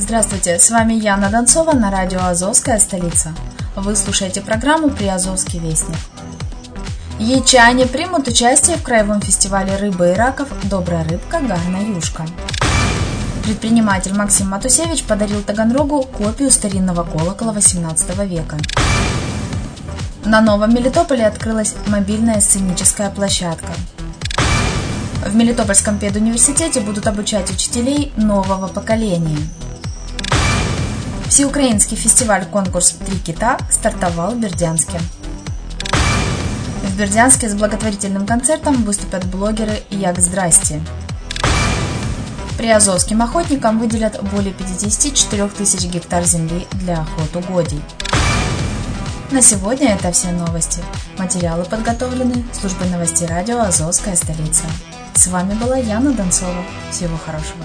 Здравствуйте, с вами Яна Донцова на радио «Азовская столица». Вы слушаете программу «Приазовский вестник». Ячане примут участие в краевом фестивале рыбы и раков «Добрая рыбка, гарна юшка». Предприниматель Максим Матусевич подарил Таганрогу копию старинного колокола XVIII века. На Новом Мелитополе открылась мобильная сценическая площадка. В Мелитопольском педуниверситете будут обучать учителей нового поколения. Всеукраинский фестиваль-конкурс «Три кита» стартовал в Бердянске. В Бердянске с благотворительным концертом выступят блогеры «Як здрасте». Приазовским охотникам выделят более 54 тысяч гектар земли для охот угодий. На сегодня это все новости. Материалы подготовлены службой новостей радио «Азовская столица». С вами была Яна Донцова. Всего хорошего.